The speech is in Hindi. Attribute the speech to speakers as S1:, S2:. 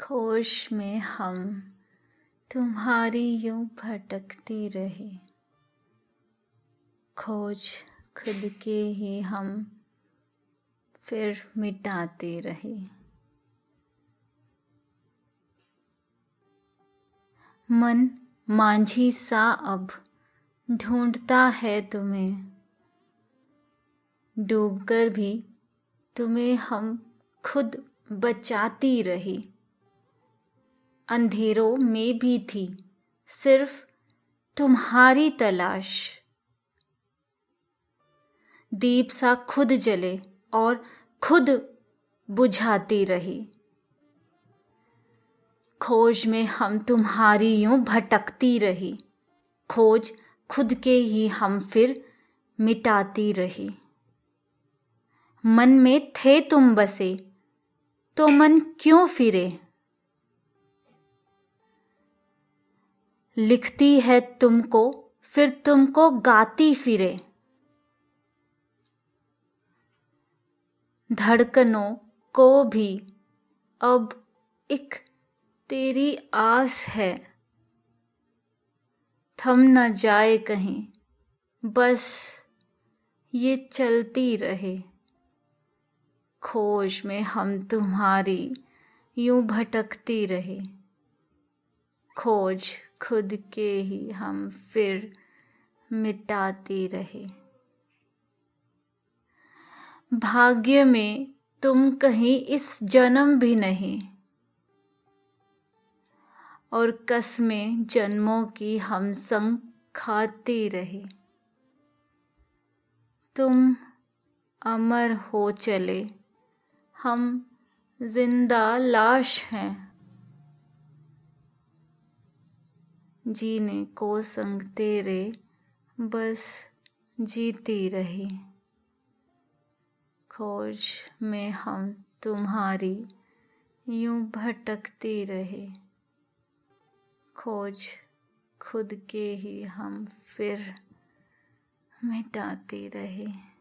S1: खोश में हम तुम्हारी यूँ भटकती रहे। खोज खुद के ही हम फिर मिटाते रहे। मन मांझी सा अब ढूंढता है तुम्हें। डूबकर भी तुम्हें हम खुद बचाती रही। अंधेरों में भी थी। सिर्फ़ तुम्हारी तलाश। दीप सा खुद जले और खुद बुझाती रही। खोज में हम तुम्हारी यूँ भटकती रही। खोज खुद के ही हम फिर मिटाती रही। मन में थे तुम बसे तो मन क्यों फिरे? लिखती है तुमको, फिर तुमको गाती फिरे। धड़कनों को भी, अब एक तेरी आस है। थम न जाए कहीं, बस ये चलती रहे। खोज में हम तुम्हारी, यूँ भटकती रहे। खोज खुद के ही हम फिर मिटाते रहे। भाग्य में तुम कहीं इस जन्म भी नहीं। और कसमें जन्मों की हम संग खाते रहे। तुम अमर हो चले, हम ज़िंदा लाश हैं। जीने को संग तेरे बस जीती रही। खोज में हम तुम्हारी यूँ भटकती रहे। खोज खुद के ही हम फिर मिटाते रहे।